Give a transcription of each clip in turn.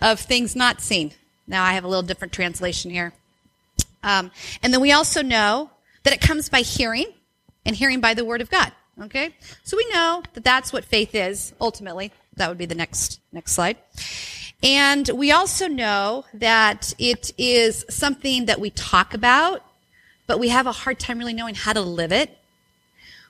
of things not seen. Now I have a little different translation here. Um, and then we also know that it comes by hearing, and hearing by the word of God. Okay, so we know that that's what faith is ultimately. That would be the next next slide. And we also know that it is something that we talk about, but we have a hard time really knowing how to live it.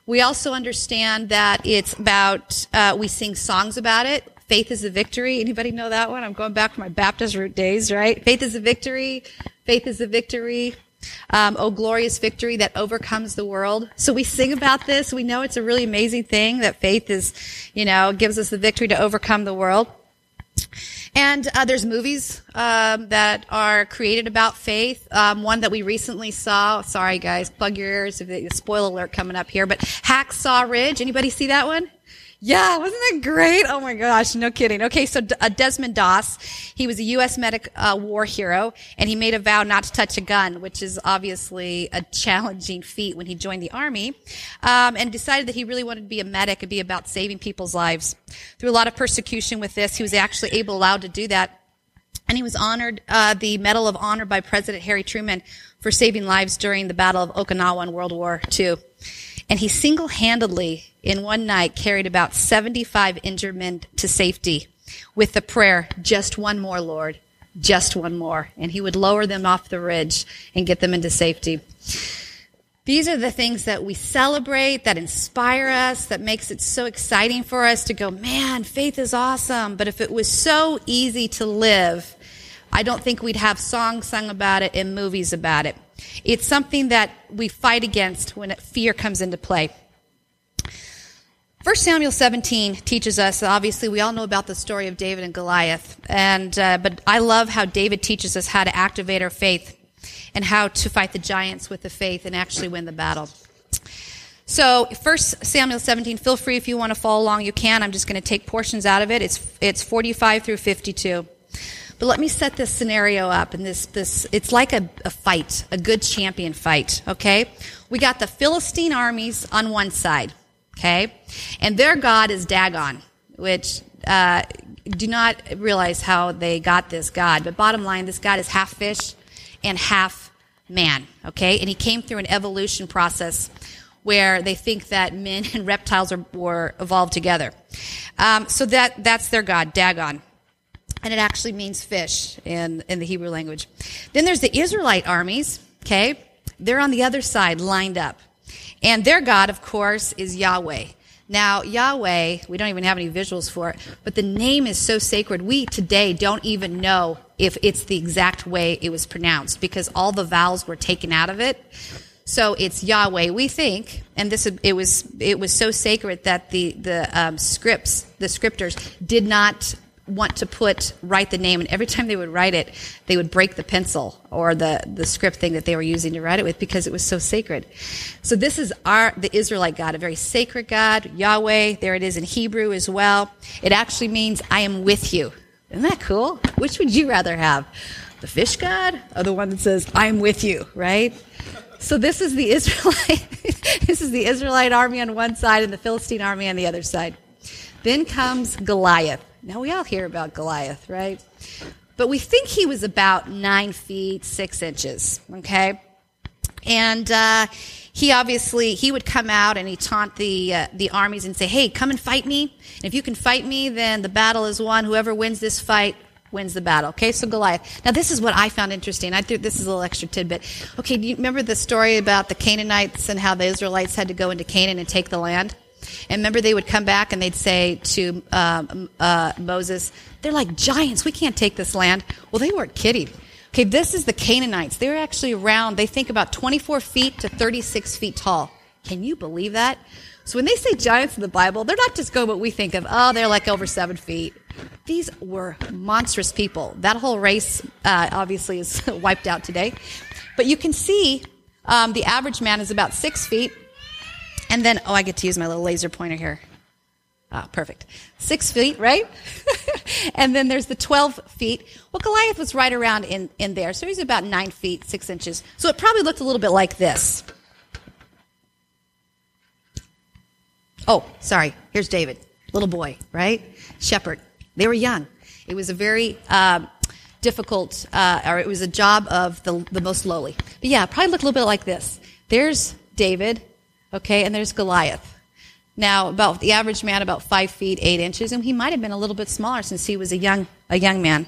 We also understand that it's about, uh, we sing songs about it. Faith is a victory. Anybody know that one? I'm going back to my Baptist root days, right? Faith is a victory. Faith is a victory. Um, oh, glorious victory that overcomes the world. So we sing about this. We know it's a really amazing thing that faith is, you know, gives us the victory to overcome the world. And uh, there's movies um, that are created about faith. Um, one that we recently saw. Sorry, guys, plug your ears. If the spoiler alert coming up here. But Hacksaw Ridge. Anybody see that one? Yeah, wasn't that great? Oh my gosh, no kidding. Okay, so uh, Desmond Doss, he was a U.S. medic uh, war hero, and he made a vow not to touch a gun, which is obviously a challenging feat when he joined the army, um, and decided that he really wanted to be a medic and be about saving people's lives. Through a lot of persecution with this, he was actually able, allowed to do that, and he was honored uh, the Medal of Honor by President Harry Truman for saving lives during the Battle of Okinawa in World War II. And he single handedly, in one night, carried about 75 injured men to safety with the prayer, just one more, Lord, just one more. And he would lower them off the ridge and get them into safety. These are the things that we celebrate, that inspire us, that makes it so exciting for us to go, man, faith is awesome. But if it was so easy to live, I don't think we'd have songs sung about it and movies about it. It's something that we fight against when fear comes into play. 1 Samuel 17 teaches us, obviously, we all know about the story of David and Goliath. And, uh, but I love how David teaches us how to activate our faith and how to fight the giants with the faith and actually win the battle. So, 1 Samuel 17, feel free if you want to follow along, you can. I'm just going to take portions out of it. It's, it's 45 through 52. But let me set this scenario up and this, this, it's like a, a fight, a good champion fight, okay? We got the Philistine armies on one side, okay? And their God is Dagon, which, uh, do not realize how they got this God. But bottom line, this God is half fish and half man, okay? And he came through an evolution process where they think that men and reptiles are, were evolved together. Um, so that, that's their God, Dagon and it actually means fish in, in the Hebrew language. Then there's the Israelite armies, okay? They're on the other side, lined up. And their God, of course, is Yahweh. Now, Yahweh, we don't even have any visuals for it, but the name is so sacred, we today don't even know if it's the exact way it was pronounced because all the vowels were taken out of it. So it's Yahweh. We think, and this it was it was so sacred that the the um, scripts, the scriptors, did not want to put write the name and every time they would write it they would break the pencil or the the script thing that they were using to write it with because it was so sacred. So this is our the israelite god a very sacred god. Yahweh there it is in hebrew as well. It actually means i am with you. Isn't that cool? Which would you rather have? The fish god or the one that says i'm with you right? So this is the israelite this is the israelite army on one side and the philistine army on the other side then comes goliath now, we all hear about Goliath, right? But we think he was about nine feet, six inches, okay? And uh, he obviously, he would come out and he taunt the, uh, the armies and say, hey, come and fight me. And if you can fight me, then the battle is won. Whoever wins this fight wins the battle. Okay, so Goliath. Now, this is what I found interesting. I think this is a little extra tidbit. Okay, do you remember the story about the Canaanites and how the Israelites had to go into Canaan and take the land? And remember, they would come back and they'd say to uh, uh, Moses, They're like giants. We can't take this land. Well, they weren't kidding. Okay, this is the Canaanites. They're actually around, they think about 24 feet to 36 feet tall. Can you believe that? So when they say giants in the Bible, they're not just going what we think of, oh, they're like over seven feet. These were monstrous people. That whole race uh, obviously is wiped out today. But you can see um, the average man is about six feet, and then, oh, I get to use my little laser pointer here. Ah, perfect. Six feet, right? and then there's the 12 feet. Well, Goliath was right around in, in there. So he's about nine feet, six inches. So it probably looked a little bit like this. Oh, sorry. Here's David. Little boy, right? Shepherd. They were young. It was a very uh, difficult, uh, or it was a job of the, the most lowly. But yeah, probably look a little bit like this. There's David, okay, and there's Goliath. Now, about the average man, about five feet eight inches, and he might have been a little bit smaller since he was a young a young man.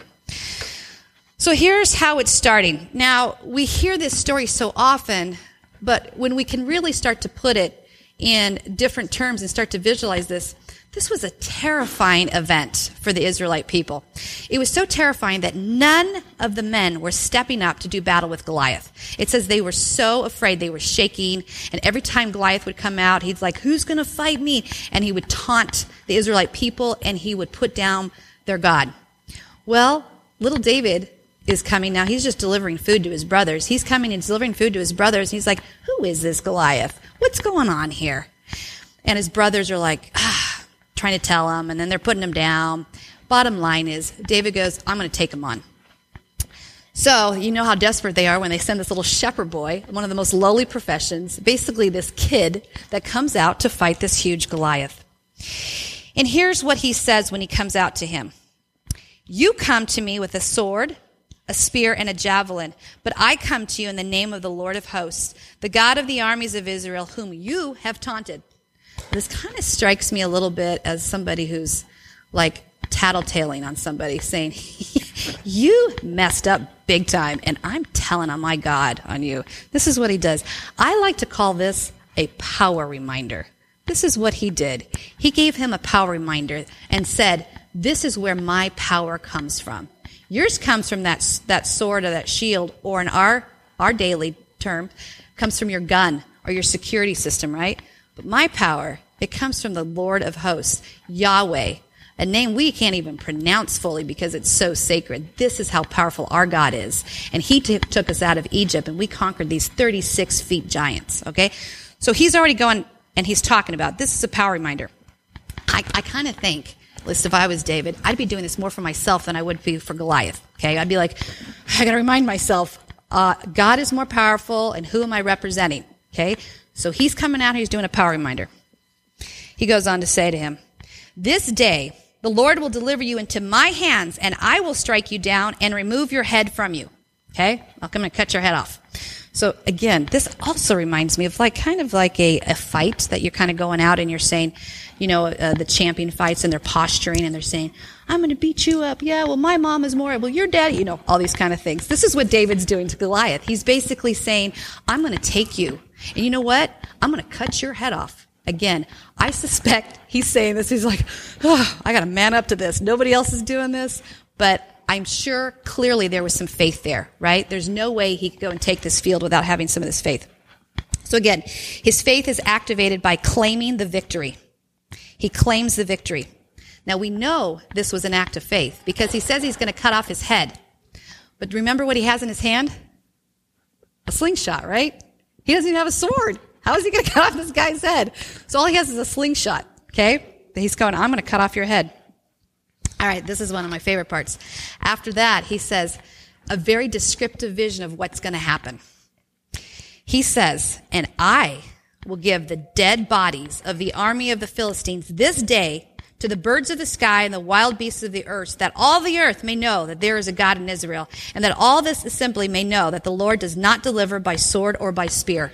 So here's how it's starting. Now we hear this story so often, but when we can really start to put it in different terms and start to visualize this, this was a terrifying event for the Israelite people. It was so terrifying that none of the men were stepping up to do battle with Goliath. It says they were so afraid, they were shaking, and every time Goliath would come out, he's like, Who's going to fight me? And he would taunt the Israelite people and he would put down their God. Well, little David is coming now. He's just delivering food to his brothers. He's coming and delivering food to his brothers. He's like, Who is this Goliath? What's going on here? And his brothers are like, ah, trying to tell him, and then they're putting him down. Bottom line is, David goes, I'm going to take him on. So, you know how desperate they are when they send this little shepherd boy, one of the most lowly professions, basically this kid that comes out to fight this huge Goliath. And here's what he says when he comes out to him You come to me with a sword, a spear, and a javelin, but I come to you in the name of the Lord of hosts, the God of the armies of Israel, whom you have taunted. This kind of strikes me a little bit as somebody who's like tattletaling on somebody, saying, You messed up big time, and I'm telling on my God on you. This is what he does. I like to call this a power reminder. This is what he did. He gave him a power reminder and said, This is where my power comes from. Yours comes from that, that sword or that shield, or in our, our daily term, comes from your gun or your security system, right? But my power, it comes from the Lord of hosts, Yahweh, a name we can't even pronounce fully because it's so sacred. This is how powerful our God is. And he t- took us out of Egypt and we conquered these 36 feet giants. Okay. So he's already going and he's talking about this is a power reminder. I, I kind of think, at least if I was David, I'd be doing this more for myself than I would be for Goliath. Okay. I'd be like, I got to remind myself, uh, God is more powerful and who am I representing? Okay. So he's coming out, he's doing a power reminder. He goes on to say to him, This day the Lord will deliver you into my hands, and I will strike you down and remove your head from you. Okay? I'm going to cut your head off. So again, this also reminds me of like kind of like a, a fight that you're kind of going out and you're saying, you know, uh, the champion fights and they're posturing and they're saying, I'm going to beat you up. Yeah, well, my mom is more, well, your dad, you know, all these kind of things. This is what David's doing to Goliath. He's basically saying, I'm going to take you and you know what? I'm going to cut your head off. Again, I suspect he's saying this. He's like, oh, I got to man up to this. Nobody else is doing this. But I'm sure clearly there was some faith there, right? There's no way he could go and take this field without having some of this faith. So again, his faith is activated by claiming the victory. He claims the victory. Now we know this was an act of faith because he says he's going to cut off his head. But remember what he has in his hand? A slingshot, right? He doesn't even have a sword. How is he going to cut off this guy's head? So all he has is a slingshot. Okay. He's going, I'm going to cut off your head. All right. This is one of my favorite parts. After that, he says a very descriptive vision of what's going to happen. He says, and I will give the dead bodies of the army of the Philistines this day to the birds of the sky and the wild beasts of the earth, that all the earth may know that there is a God in Israel, and that all this assembly may know that the Lord does not deliver by sword or by spear.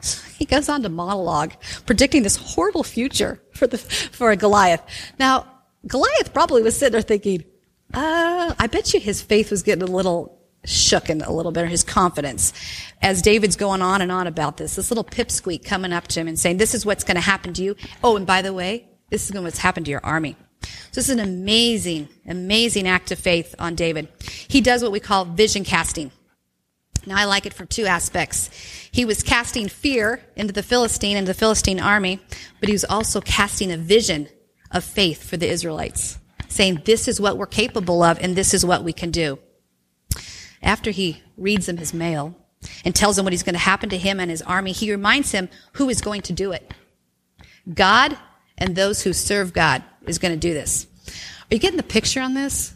So he goes on to monologue, predicting this horrible future for the for Goliath. Now, Goliath probably was sitting there thinking, uh, I bet you his faith was getting a little shooken a little bit, or his confidence, as David's going on and on about this. This little pipsqueak coming up to him and saying, "This is what's going to happen to you." Oh, and by the way, this is what's happened to your army. So this is an amazing, amazing act of faith on David. He does what we call vision casting. Now I like it from two aspects. He was casting fear into the Philistine and the Philistine army, but he was also casting a vision of faith for the Israelites, saying, this is what we're capable of and this is what we can do. After he reads them his mail and tells them what is going to happen to him and his army, he reminds him who is going to do it. God and those who serve God is going to do this. Are you getting the picture on this?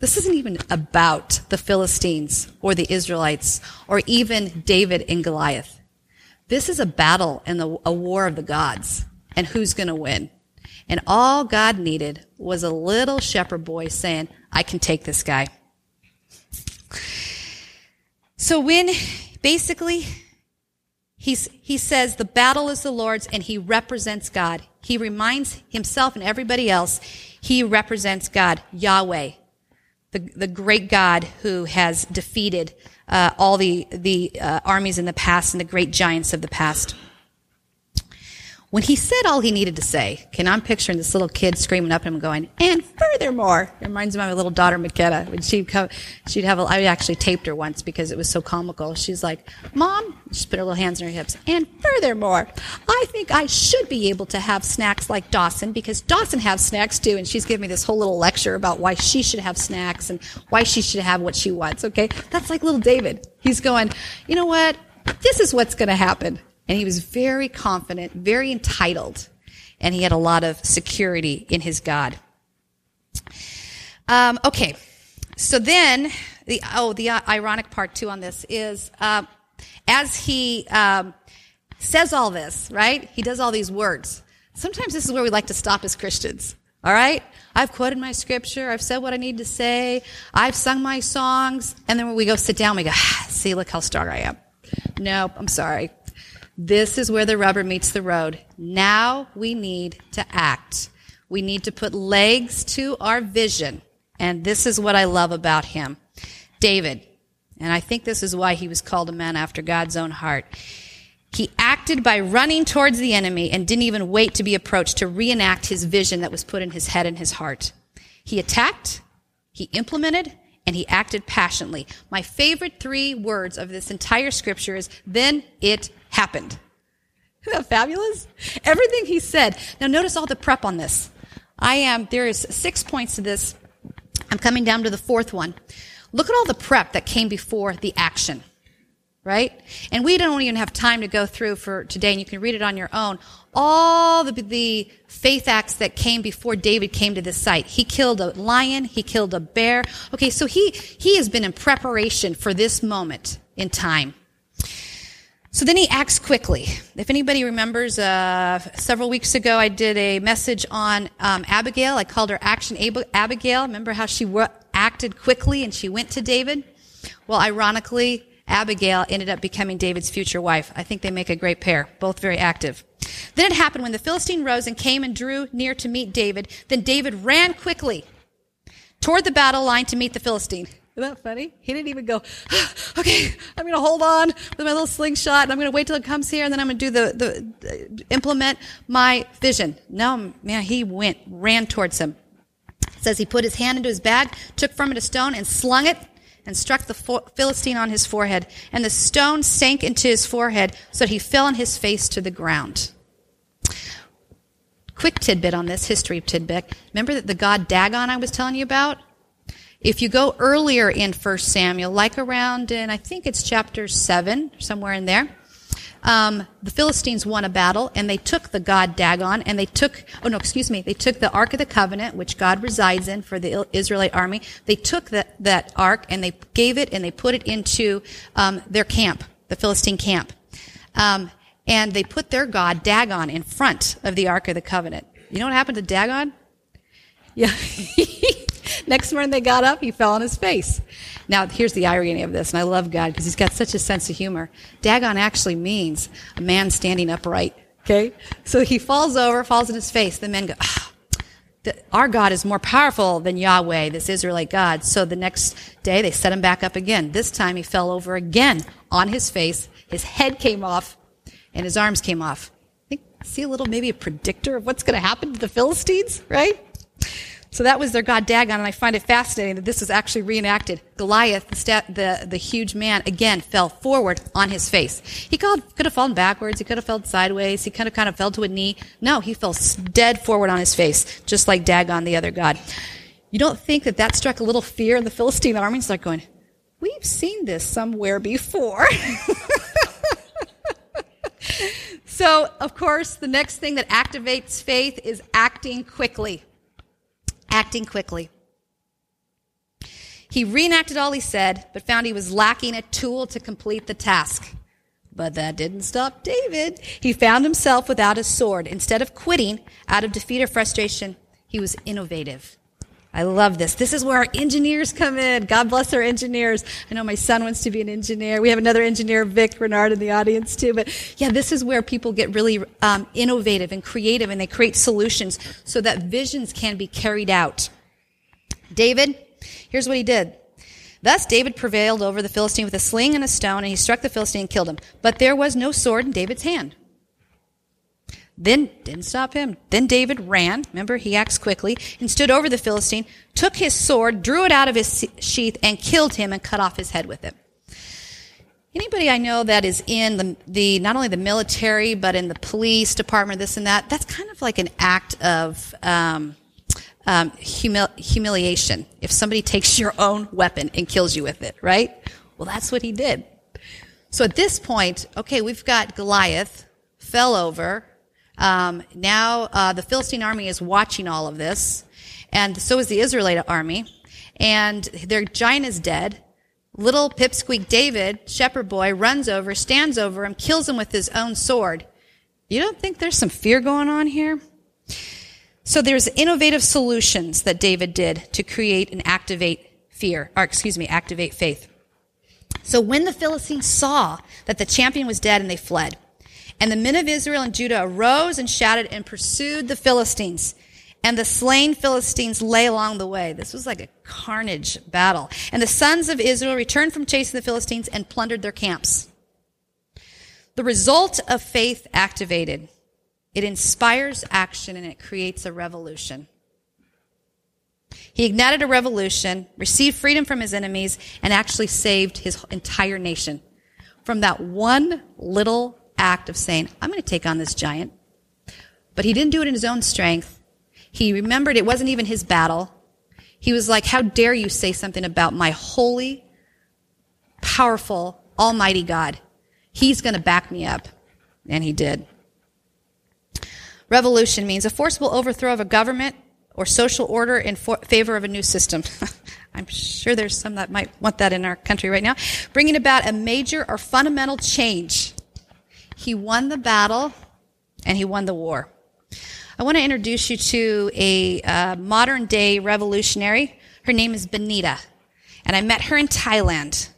This isn't even about the Philistines or the Israelites or even David and Goliath. This is a battle and a war of the gods and who's going to win. And all God needed was a little shepherd boy saying, I can take this guy. So when basically he's, he says the battle is the Lord's and he represents God. He reminds himself and everybody else he represents God, Yahweh, the, the great God who has defeated uh, all the, the uh, armies in the past and the great giants of the past. When he said all he needed to say, and I'm picturing this little kid screaming up at him going, and furthermore, it reminds me of my little daughter, Makeda, when she'd come, she'd have, a, I actually taped her once because it was so comical. She's like, Mom, she put her little hands on her hips, and furthermore, I think I should be able to have snacks like Dawson because Dawson has snacks too. And she's giving me this whole little lecture about why she should have snacks and why she should have what she wants. Okay. That's like little David. He's going, you know what? This is what's going to happen. And he was very confident, very entitled, and he had a lot of security in his God. Um, okay, so then the oh the uh, ironic part too on this is uh, as he um, says all this, right? He does all these words. Sometimes this is where we like to stop as Christians. All right? I've quoted my scripture. I've said what I need to say. I've sung my songs. And then when we go sit down, we go, ah, see, look how strong I am. No, I'm sorry. This is where the rubber meets the road. Now we need to act. We need to put legs to our vision. And this is what I love about him. David, and I think this is why he was called a man after God's own heart. He acted by running towards the enemy and didn't even wait to be approached to reenact his vision that was put in his head and his heart. He attacked, he implemented, and he acted passionately. My favorite three words of this entire scripture is, then it happened. Isn't that fabulous? Everything he said. Now notice all the prep on this. I am, there is six points to this. I'm coming down to the fourth one. Look at all the prep that came before the action. Right? And we don't even have time to go through for today, and you can read it on your own. All the, the faith acts that came before David came to this site. He killed a lion, he killed a bear. Okay, so he, he has been in preparation for this moment in time. So then he acts quickly. If anybody remembers, uh, several weeks ago I did a message on um, Abigail. I called her Action Ab- Abigail. Remember how she acted quickly and she went to David? Well, ironically, Abigail ended up becoming David's future wife. I think they make a great pair, both very active. Then it happened when the Philistine rose and came and drew near to meet David. Then David ran quickly toward the battle line to meet the Philistine. Isn't that funny? He didn't even go, okay, I'm going to hold on with my little slingshot and I'm going to wait till it comes here and then I'm going to do the, the, uh, implement my vision. No, man, he went, ran towards him. It says he put his hand into his bag, took from it a stone and slung it and struck the Philistine on his forehead. And the stone sank into his forehead so that he fell on his face to the ground. Quick tidbit on this, history tidbit. Remember that the god Dagon I was telling you about? If you go earlier in 1 Samuel, like around in, I think it's chapter 7, somewhere in there, um, the Philistines won a battle and they took the god Dagon and they took, oh no, excuse me, they took the Ark of the Covenant, which God resides in for the Israelite army. They took that, that Ark and they gave it and they put it into um, their camp, the Philistine camp. Um, and they put their god Dagon in front of the Ark of the Covenant. You know what happened to Dagon? Yeah. Next morning they got up, he fell on his face. Now, here's the irony of this, and I love God because he's got such a sense of humor. Dagon actually means a man standing upright. Okay? So he falls over, falls on his face. The men go, oh, the, our God is more powerful than Yahweh, this Israelite God. So the next day they set him back up again. This time he fell over again on his face. His head came off and his arms came off. I think, see a little, maybe a predictor of what's going to happen to the Philistines, right? So that was their god Dagon, and I find it fascinating that this was actually reenacted. Goliath, the, the, the huge man, again fell forward on his face. He could, could have fallen backwards. He could have fell sideways. He could have kind of fell to a knee. No, he fell dead forward on his face, just like Dagon, the other god. You don't think that that struck a little fear in the Philistine army? It's like going, we've seen this somewhere before. so, of course, the next thing that activates faith is acting quickly acting quickly. He reenacted all he said, but found he was lacking a tool to complete the task. But that didn't stop David. He found himself without a sword. Instead of quitting out of defeat or frustration, he was innovative. I love this. This is where our engineers come in. God bless our engineers. I know my son wants to be an engineer. We have another engineer, Vic Renard, in the audience too. But yeah, this is where people get really um, innovative and creative, and they create solutions so that visions can be carried out. David, here's what he did. Thus David prevailed over the Philistine with a sling and a stone, and he struck the Philistine and killed him. But there was no sword in David's hand. Then didn't stop him. Then David ran. Remember, he acts quickly and stood over the Philistine, took his sword, drew it out of his sheath, and killed him and cut off his head with it. Anybody I know that is in the, the not only the military but in the police department, this and that, that's kind of like an act of um, um, humil- humiliation. If somebody takes your own weapon and kills you with it, right? Well, that's what he did. So at this point, okay, we've got Goliath fell over um, now uh, the Philistine army is watching all of this, and so is the Israelite army, and their giant is dead. Little pipsqueak David, shepherd boy, runs over, stands over him, kills him with his own sword. You don't think there's some fear going on here? So there's innovative solutions that David did to create and activate fear, or excuse me, activate faith. So when the Philistines saw that the champion was dead and they fled, and the men of Israel and Judah arose and shouted and pursued the Philistines. And the slain Philistines lay along the way. This was like a carnage battle. And the sons of Israel returned from chasing the Philistines and plundered their camps. The result of faith activated. It inspires action and it creates a revolution. He ignited a revolution, received freedom from his enemies, and actually saved his entire nation from that one little act of saying, I'm going to take on this giant. But he didn't do it in his own strength. He remembered it wasn't even his battle. He was like, How dare you say something about my holy, powerful, almighty God? He's going to back me up. And he did. Revolution means a forcible overthrow of a government or social order in for- favor of a new system. I'm sure there's some that might want that in our country right now. Bringing about a major or fundamental change he won the battle and he won the war. I want to introduce you to a uh, modern day revolutionary. Her name is Benita, and I met her in Thailand.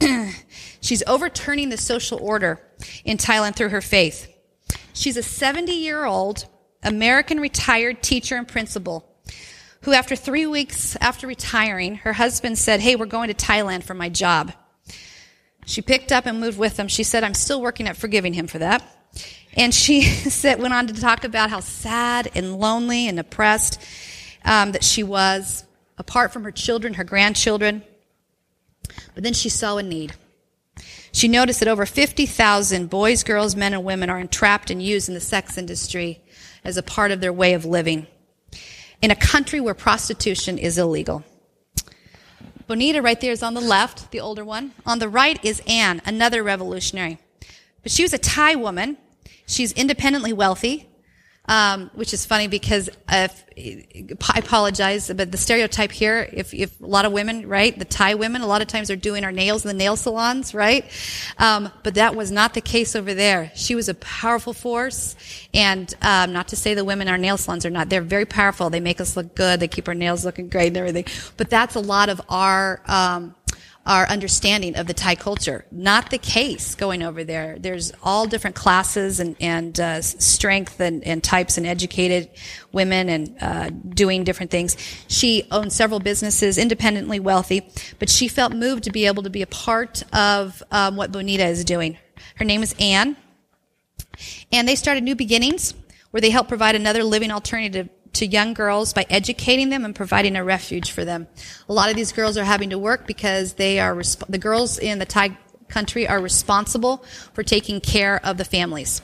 She's overturning the social order in Thailand through her faith. She's a 70 year old American retired teacher and principal who, after three weeks after retiring, her husband said, Hey, we're going to Thailand for my job. She picked up and moved with him. She said, I'm still working at forgiving him for that. And she said, went on to talk about how sad and lonely and oppressed um, that she was, apart from her children, her grandchildren. But then she saw a need. She noticed that over 50,000 boys, girls, men, and women are entrapped and used in the sex industry as a part of their way of living in a country where prostitution is illegal. Bonita right there is on the left, the older one. On the right is Anne, another revolutionary. But she was a Thai woman. She's independently wealthy um, which is funny because if, I apologize, but the stereotype here, if, if a lot of women, right, the Thai women, a lot of times are doing our nails in the nail salons, right? Um, but that was not the case over there. She was a powerful force, and um, not to say the women in our nail salons are not. They're very powerful. They make us look good. They keep our nails looking great and everything. But that's a lot of our um, our understanding of the Thai culture. Not the case going over there. There's all different classes and, and uh, strength and, and, types and educated women and uh, doing different things. She owned several businesses, independently wealthy, but she felt moved to be able to be a part of um, what Bonita is doing. Her name is Anne. And they started New Beginnings, where they help provide another living alternative to young girls by educating them and providing a refuge for them. A lot of these girls are having to work because they are, resp- the girls in the Thai country are responsible for taking care of the families.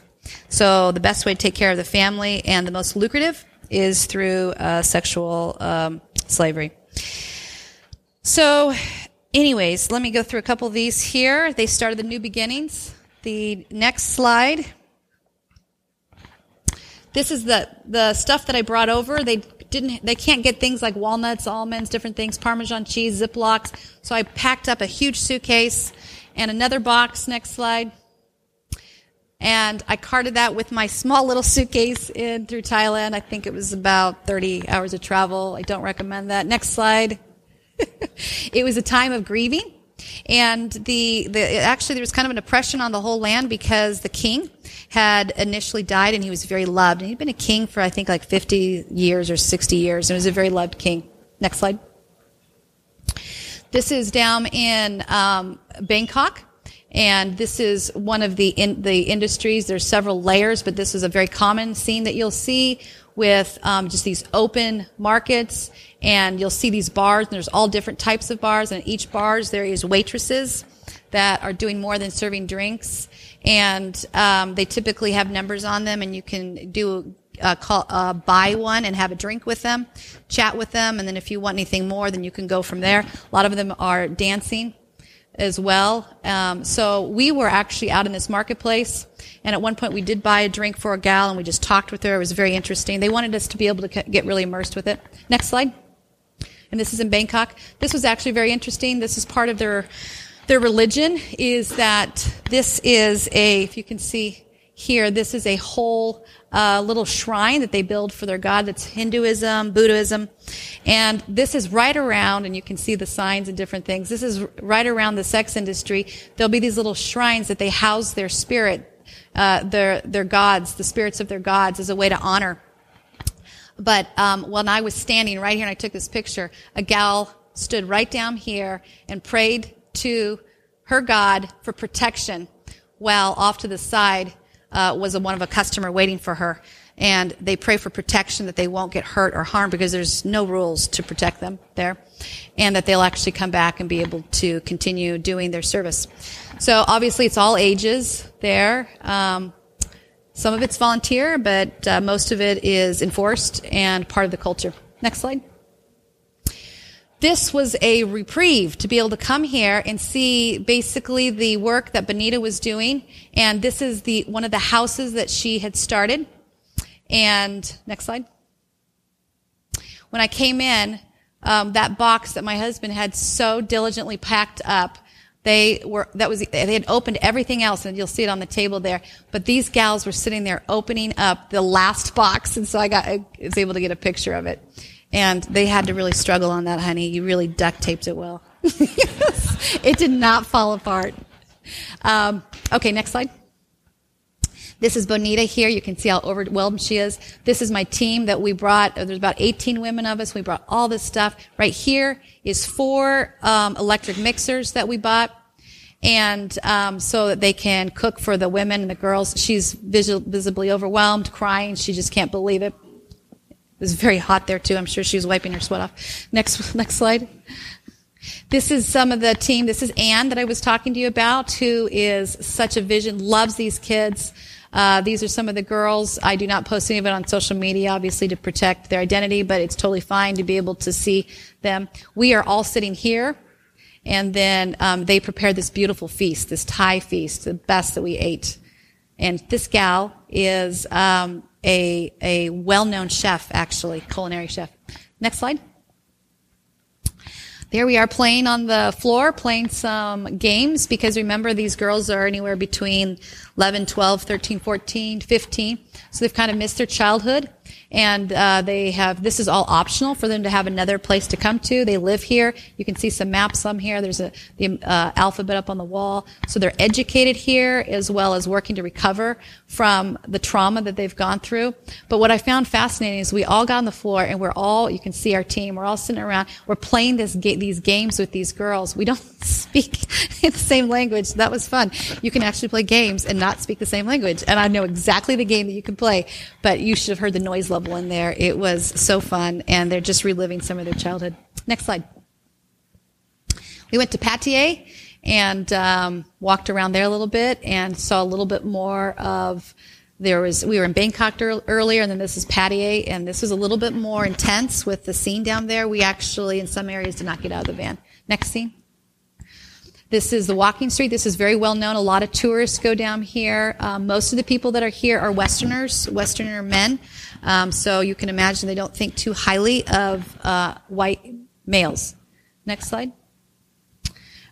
So the best way to take care of the family and the most lucrative is through uh, sexual um, slavery. So, anyways, let me go through a couple of these here. They started the new beginnings. The next slide. This is the, the stuff that I brought over. They didn't, they can't get things like walnuts, almonds, different things, Parmesan cheese, Ziplocs. So I packed up a huge suitcase and another box. Next slide. And I carted that with my small little suitcase in through Thailand. I think it was about 30 hours of travel. I don't recommend that. Next slide. it was a time of grieving. And the, the, actually there was kind of an oppression on the whole land because the king had initially died and he was very loved. And he'd been a king for, I think, like 50 years or 60 years. And he was a very loved king. Next slide. This is down in um, Bangkok. And this is one of the in, the industries. There's several layers, but this is a very common scene that you'll see with um, just these open markets and you'll see these bars and there's all different types of bars and each bars there is waitresses that are doing more than serving drinks and um, they typically have numbers on them and you can do uh, call, uh, buy one and have a drink with them, chat with them, and then if you want anything more, then you can go from there. A lot of them are dancing as well. Um, so we were actually out in this marketplace, and at one point we did buy a drink for a gal, and we just talked with her. It was very interesting. They wanted us to be able to get really immersed with it. Next slide. And this is in Bangkok. This was actually very interesting. This is part of their their religion. Is that this is a, if you can see here, this is a whole uh, little shrine that they build for their god. That's Hinduism, Buddhism, and this is right around. And you can see the signs and different things. This is right around the sex industry. There'll be these little shrines that they house their spirit, uh, their their gods, the spirits of their gods, as a way to honor. But um, when I was standing right here and I took this picture, a gal stood right down here and prayed to her God for protection, while off to the side uh, was a, one of a customer waiting for her. And they pray for protection that they won't get hurt or harmed because there's no rules to protect them there. And that they'll actually come back and be able to continue doing their service. So obviously it's all ages there. Um, some of it's volunteer, but uh, most of it is enforced and part of the culture. Next slide this was a reprieve to be able to come here and see basically the work that Benita was doing. And this is the, one of the houses that she had started. And next slide. When I came in, um, that box that my husband had so diligently packed up, they were, that was, they had opened everything else and you'll see it on the table there. But these gals were sitting there opening up the last box. And so I got, I was able to get a picture of it. And they had to really struggle on that, honey. You really duct taped it well. it did not fall apart. Um, okay, next slide. This is Bonita here. You can see how overwhelmed she is. This is my team that we brought. There's about 18 women of us. We brought all this stuff. Right here is four um, electric mixers that we bought. And um, so that they can cook for the women and the girls. She's visibly overwhelmed, crying. She just can't believe it. It was very hot there too. I'm sure she was wiping her sweat off. Next, next slide. This is some of the team. This is Anne that I was talking to you about, who is such a vision, loves these kids. Uh, these are some of the girls. I do not post any of it on social media, obviously, to protect their identity, but it's totally fine to be able to see them. We are all sitting here, and then um, they prepared this beautiful feast, this Thai feast, the best that we ate. And this gal is um, a, a well-known chef, actually, culinary chef. Next slide. There we are playing on the floor, playing some games because remember these girls are anywhere between 11, 12, 13, 14, 15. So they've kind of missed their childhood and uh, they have this is all optional for them to have another place to come to. They live here. You can see some maps on here. There's a the uh, alphabet up on the wall. So they're educated here as well as working to recover from the trauma that they've gone through. But what I found fascinating is we all got on the floor and we're all you can see our team. We're all sitting around. We're playing this ga- these games with these girls. We don't speak the same language. That was fun. You can actually play games and not speak the same language. And I know exactly the game that you can play, but you should have heard the noise level in there. It was so fun, and they're just reliving some of their childhood. Next slide. We went to Pattaya and um, walked around there a little bit and saw a little bit more of there was we were in Bangkok earlier and then this is Pattaya and this was a little bit more intense with the scene down there. We actually in some areas did not get out of the van. Next scene. This is the walking street. This is very well known. A lot of tourists go down here. Um, most of the people that are here are Westerners, Westerner men. Um, so you can imagine they don't think too highly of uh, white males. Next slide.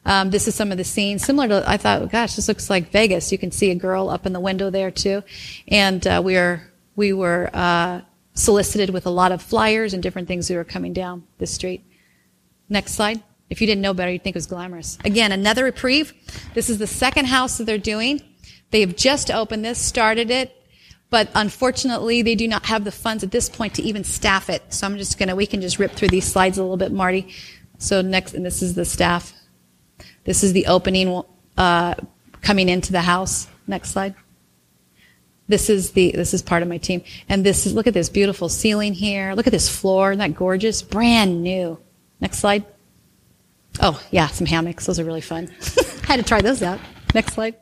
Um, this is some of the scenes similar to. I thought, gosh, this looks like Vegas. You can see a girl up in the window there too, and uh, we are we were uh, solicited with a lot of flyers and different things that were coming down the street. Next slide. If you didn't know better, you'd think it was glamorous. Again, another reprieve. This is the second house that they're doing. They have just opened this, started it, but unfortunately, they do not have the funds at this point to even staff it. So I'm just gonna, we can just rip through these slides a little bit, Marty. So next, and this is the staff. This is the opening uh, coming into the house. Next slide. This is the this is part of my team, and this is look at this beautiful ceiling here. Look at this floor, isn't that gorgeous? Brand new. Next slide. Oh yeah, some hammocks. Those are really fun. I had to try those out. Next slide.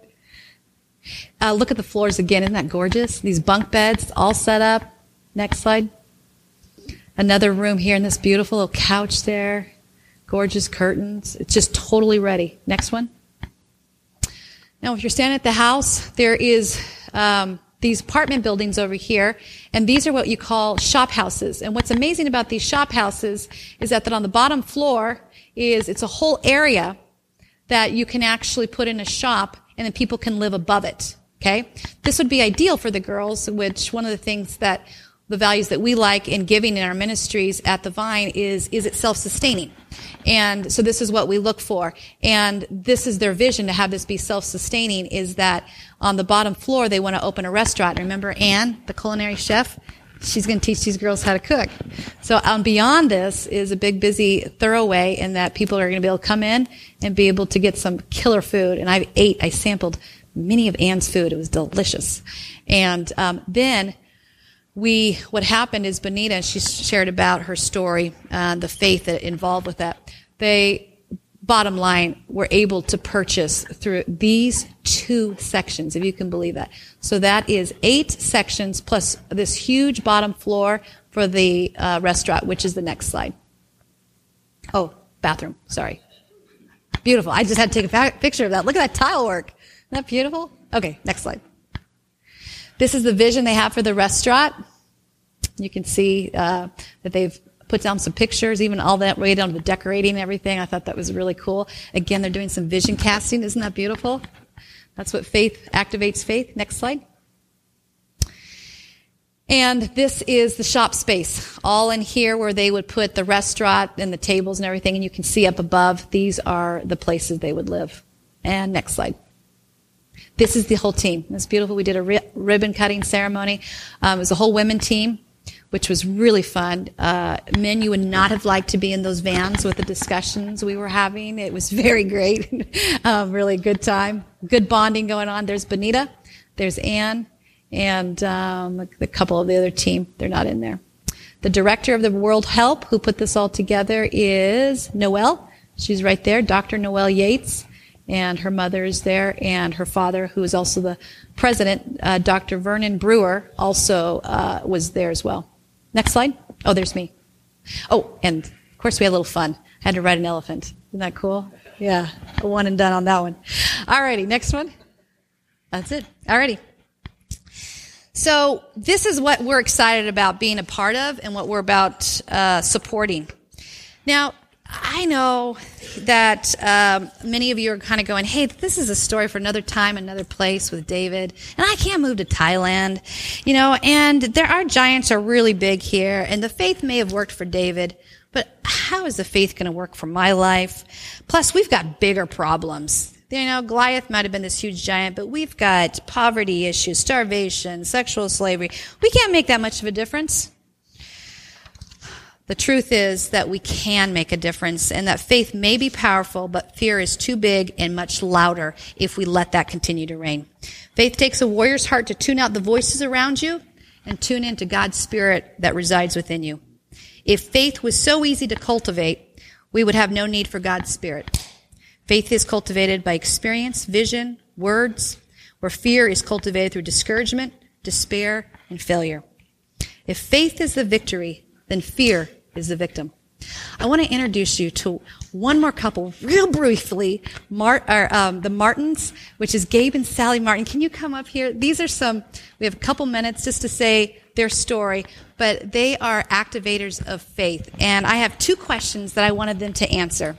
Uh, look at the floors again. Isn't that gorgeous? These bunk beds all set up. Next slide. Another room here, and this beautiful little couch there. Gorgeous curtains. It's just totally ready. Next one. Now, if you're standing at the house, there is um, these apartment buildings over here, and these are what you call shop houses. And what's amazing about these shop houses is that, that on the bottom floor is it's a whole area that you can actually put in a shop, and then people can live above it. Okay, this would be ideal for the girls. Which one of the things that the values that we like in giving in our ministries at the Vine is is it self sustaining. And so this is what we look for. And this is their vision to have this be self-sustaining is that on the bottom floor, they want to open a restaurant. Remember Anne, the culinary chef? She's going to teach these girls how to cook. So um, beyond this is a big, busy, thorough way in that people are going to be able to come in and be able to get some killer food. And I ate, I sampled many of Anne's food. It was delicious. And um, then we, what happened is Bonita, she shared about her story, uh, the faith that involved with that. They, bottom line, were able to purchase through these two sections, if you can believe that. So that is eight sections plus this huge bottom floor for the uh, restaurant, which is the next slide. Oh, bathroom. Sorry. Beautiful. I just had to take a picture of that. Look at that tile work. Isn't that beautiful? Okay, next slide. This is the vision they have for the restaurant. You can see uh, that they've put down some pictures, even all that way down to the decorating and everything. I thought that was really cool. Again, they're doing some vision casting. Isn't that beautiful? That's what faith activates faith. Next slide. And this is the shop space, all in here where they would put the restaurant and the tables and everything. And you can see up above, these are the places they would live. And next slide. This is the whole team. It's beautiful. We did a ri- ribbon cutting ceremony. Um, it was a whole women team, which was really fun. Uh, men, you would not have liked to be in those vans with the discussions we were having. It was very great. um, really good time. Good bonding going on. There's Bonita. There's Anne. And um, a couple of the other team. They're not in there. The director of the World Help, who put this all together, is Noelle. She's right there, Dr. Noel Yates and her mother is there, and her father, who is also the president, uh, Dr. Vernon Brewer, also uh, was there as well. Next slide. Oh, there's me. Oh, and of course we had a little fun. I had to ride an elephant. Isn't that cool? Yeah, one and done on that one. Alrighty, next one. That's it. Alrighty. So this is what we're excited about being a part of and what we're about uh, supporting. Now, I know that um, many of you are kind of going, hey, this is a story for another time, another place with David, and I can't move to Thailand, you know, and there are giants are really big here, and the faith may have worked for David, but how is the faith going to work for my life? Plus, we've got bigger problems. You know, Goliath might have been this huge giant, but we've got poverty issues, starvation, sexual slavery. We can't make that much of a difference. The truth is that we can make a difference and that faith may be powerful, but fear is too big and much louder if we let that continue to reign. Faith takes a warrior's heart to tune out the voices around you and tune into God's spirit that resides within you. If faith was so easy to cultivate, we would have no need for God's spirit. Faith is cultivated by experience, vision, words, where fear is cultivated through discouragement, despair, and failure. If faith is the victory, then fear is the victim. I want to introduce you to one more couple, real briefly. Or, um, the Martins, which is Gabe and Sally Martin. Can you come up here? These are some. We have a couple minutes just to say their story, but they are activators of faith, and I have two questions that I wanted them to answer.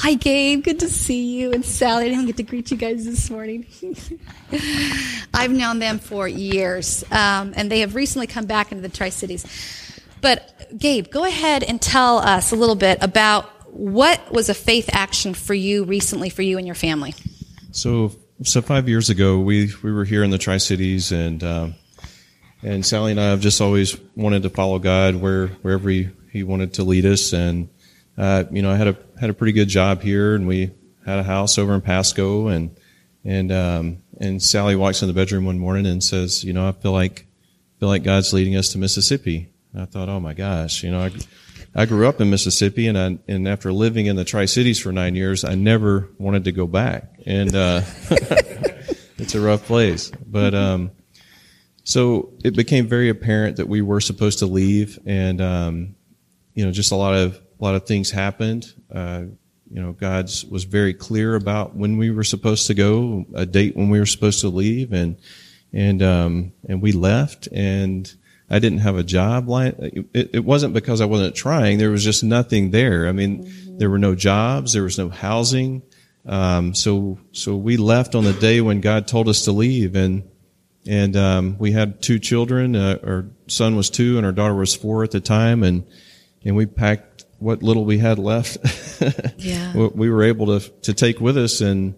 Hi, Gabe. Good to see you. And Sally, I didn't get to greet you guys this morning. I've known them for years, um, and they have recently come back into the Tri Cities. But, Gabe, go ahead and tell us a little bit about what was a faith action for you recently, for you and your family. So, so five years ago, we we were here in the Tri Cities, and uh, and Sally and I have just always wanted to follow God where wherever He, he wanted to lead us, and uh, you know, I had a had a pretty good job here, and we had a house over in Pasco, and and um, and Sally walks in the bedroom one morning and says, you know, I feel like feel like God's leading us to Mississippi. And I thought, oh my gosh, you know, I, I grew up in Mississippi, and I, and after living in the Tri Cities for nine years, I never wanted to go back, and uh, it's a rough place. But um, so it became very apparent that we were supposed to leave, and um, you know, just a lot of a lot of things happened. Uh, you know, God's was very clear about when we were supposed to go, a date when we were supposed to leave, and and um, and we left, and I didn't have a job. Line, it, it wasn't because I wasn't trying. There was just nothing there. I mean, mm-hmm. there were no jobs, there was no housing. Um, so so we left on the day when God told us to leave, and and um, we had two children. Uh, our son was two, and our daughter was four at the time, and and we packed what little we had left, yeah. we were able to to take with us, and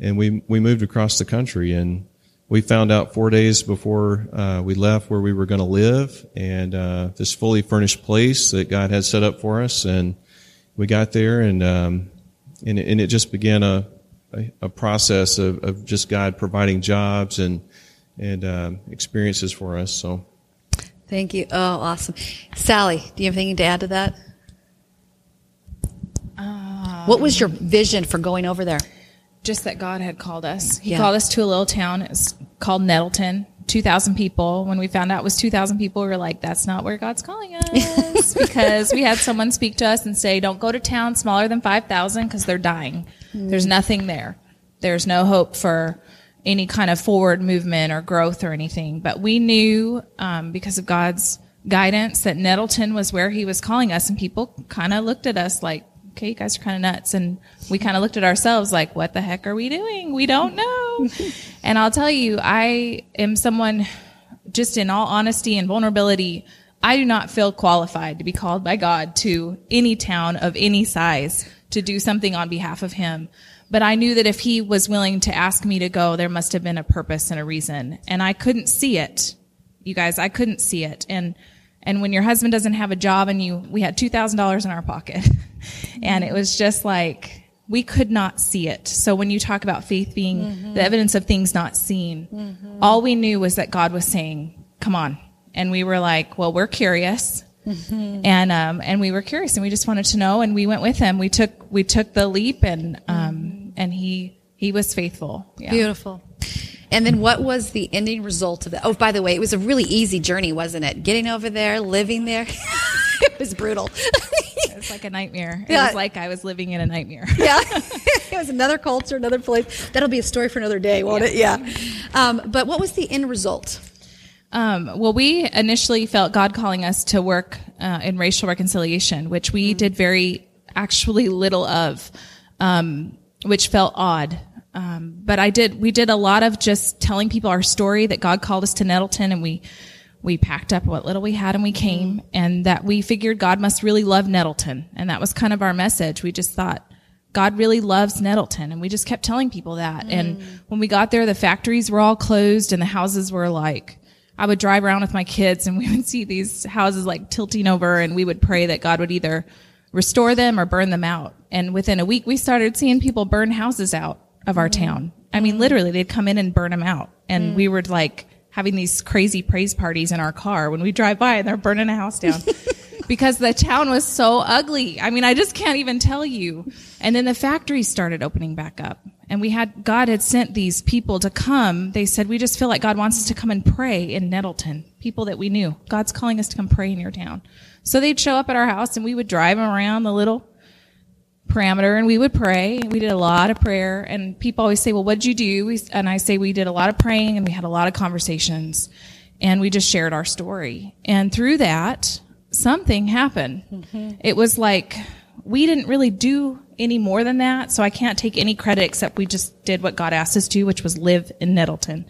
and we we moved across the country, and we found out four days before uh, we left where we were going to live, and uh, this fully furnished place that God had set up for us, and we got there, and um, and, and it just began a a, a process of, of just God providing jobs and and um, experiences for us. So. Thank you. Oh, awesome. Sally, do you have anything to add to that? What was your vision for going over there? Just that God had called us. He yeah. called us to a little town. It's called Nettleton. 2,000 people. When we found out it was 2,000 people, we were like, that's not where God's calling us. because we had someone speak to us and say, don't go to town smaller than 5,000 because they're dying. Mm. There's nothing there. There's no hope for any kind of forward movement or growth or anything. But we knew, um, because of God's guidance, that Nettleton was where He was calling us. And people kind of looked at us like, okay, you guys are kind of nuts. And we kind of looked at ourselves like, what the heck are we doing? We don't know. and I'll tell you, I am someone just in all honesty and vulnerability. I do not feel qualified to be called by God to any town of any size to do something on behalf of him. But I knew that if he was willing to ask me to go, there must have been a purpose and a reason. And I couldn't see it. You guys, I couldn't see it. And and when your husband doesn't have a job and you, we had $2,000 in our pocket. and it was just like, we could not see it. So when you talk about faith being mm-hmm. the evidence of things not seen, mm-hmm. all we knew was that God was saying, come on. And we were like, well, we're curious. Mm-hmm. And, um, and we were curious and we just wanted to know and we went with him. We took, we took the leap and, um, mm-hmm. and he, he was faithful. Yeah. Beautiful. And then what was the ending result of that? Oh, by the way, it was a really easy journey, wasn't it? Getting over there, living there. it was brutal. it was like a nightmare. It yeah. was like I was living in a nightmare. yeah. it was another culture, another place. That'll be a story for another day, won't yeah. it? Yeah. Um, but what was the end result? Um, well, we initially felt God calling us to work uh, in racial reconciliation, which we mm-hmm. did very actually little of, um, which felt odd um, but I did, we did a lot of just telling people our story that God called us to Nettleton and we, we packed up what little we had and we came mm-hmm. and that we figured God must really love Nettleton. And that was kind of our message. We just thought, God really loves Nettleton. And we just kept telling people that. Mm. And when we got there, the factories were all closed and the houses were like, I would drive around with my kids and we would see these houses like tilting over and we would pray that God would either restore them or burn them out. And within a week, we started seeing people burn houses out of our mm-hmm. town. I mean, literally, they'd come in and burn them out. And mm. we were like having these crazy praise parties in our car when we drive by and they're burning a house down. because the town was so ugly. I mean, I just can't even tell you. And then the factories started opening back up. And we had, God had sent these people to come. They said, we just feel like God wants us to come and pray in Nettleton. People that we knew. God's calling us to come pray in your town. So they'd show up at our house and we would drive them around the little parameter and we would pray. We did a lot of prayer and people always say, well, what did you do? We, and I say we did a lot of praying and we had a lot of conversations and we just shared our story. And through that, something happened. Mm-hmm. It was like we didn't really do any more than that, so I can't take any credit except we just did what God asked us to, which was live in Nettleton.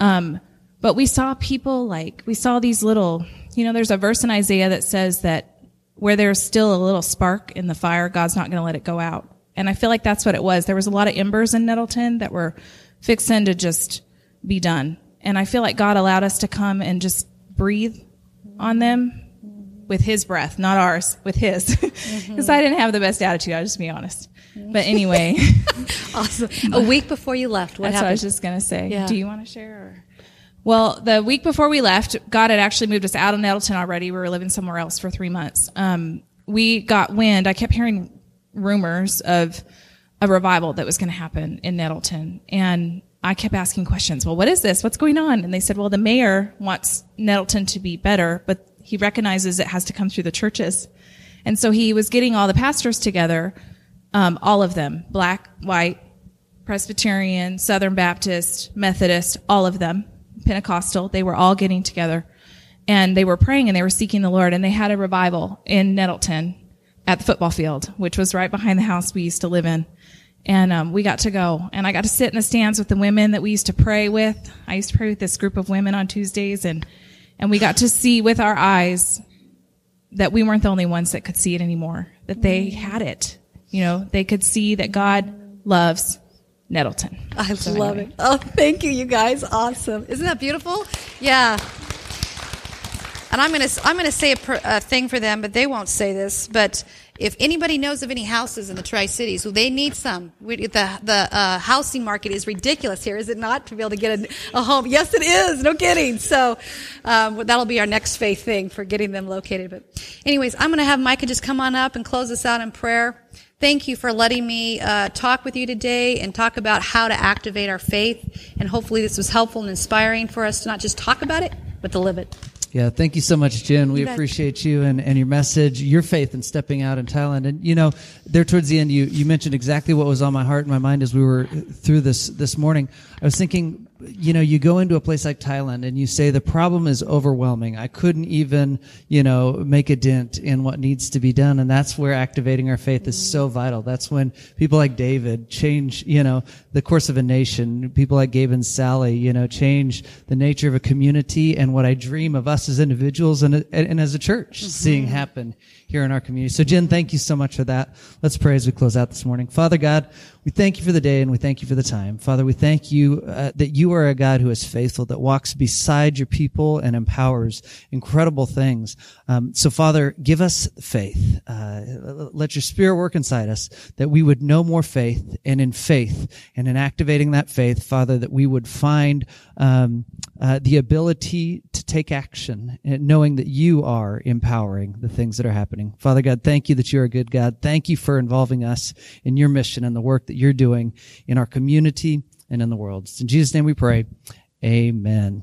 Um, but we saw people like, we saw these little, you know, there's a verse in Isaiah that says that where there's still a little spark in the fire, God's not going to let it go out. And I feel like that's what it was. There was a lot of embers in Nettleton that were fixing to just be done. And I feel like God allowed us to come and just breathe on them with his breath, not ours, with his. Because mm-hmm. I didn't have the best attitude, I'll just be honest. But anyway. awesome. A week before you left, what That's happened? what I was just going to say. Yeah. Do you want to share? Or? Well, the week before we left, God had actually moved us out of Nettleton already. We were living somewhere else for three months. Um, we got wind. I kept hearing rumors of a revival that was going to happen in Nettleton. And I kept asking questions. Well, what is this? What's going on? And they said, well, the mayor wants Nettleton to be better, but he recognizes it has to come through the churches. And so he was getting all the pastors together, um, all of them, black, white, Presbyterian, Southern Baptist, Methodist, all of them, Pentecostal. They were all getting together and they were praying and they were seeking the Lord and they had a revival in Nettleton at the football field, which was right behind the house we used to live in. And um, we got to go, and I got to sit in the stands with the women that we used to pray with. I used to pray with this group of women on Tuesdays, and and we got to see with our eyes that we weren't the only ones that could see it anymore. That they had it. You know, they could see that God loves Nettleton. I so love anyway. it. Oh, thank you, you guys. Awesome. Isn't that beautiful? Yeah. And I'm gonna I'm gonna say a, a, thing for them, but they won't say this. But if anybody knows of any houses in the Tri Cities, well, they need some. We, the the uh, housing market is ridiculous here, is it not? To be able to get a, a home, yes, it is. No kidding. So um, that'll be our next faith thing for getting them located. But, anyways, I'm gonna have Micah just come on up and close us out in prayer. Thank you for letting me uh, talk with you today and talk about how to activate our faith. And hopefully, this was helpful and inspiring for us to not just talk about it, but to live it. Yeah, thank you so much, Jen. We appreciate you and, and your message, your faith in stepping out in Thailand. And you know, there towards the end, you, you mentioned exactly what was on my heart and my mind as we were through this this morning. I was thinking, you know, you go into a place like Thailand and you say the problem is overwhelming. I couldn't even, you know, make a dent in what needs to be done. And that's where activating our faith is so vital. That's when people like David change, you know, the course of a nation. People like Gabe and Sally, you know, change the nature of a community and what I dream of us as individuals and, and as a church mm-hmm. seeing happen here in our community. So Jen, thank you so much for that. Let's pray as we close out this morning. Father God, we thank you for the day and we thank you for the time. Father, we thank you uh, that you are a God who is faithful, that walks beside your people and empowers incredible things. Um, so Father, give us faith. Uh, let your spirit work inside us that we would know more faith and in faith and in activating that faith, Father, that we would find um, uh, the ability to take action, knowing that you are empowering the things that are happening. Father God, thank you that you're a good God. Thank you for involving us in your mission and the work that you're doing in our community and in the world. It's in Jesus' name we pray. Amen.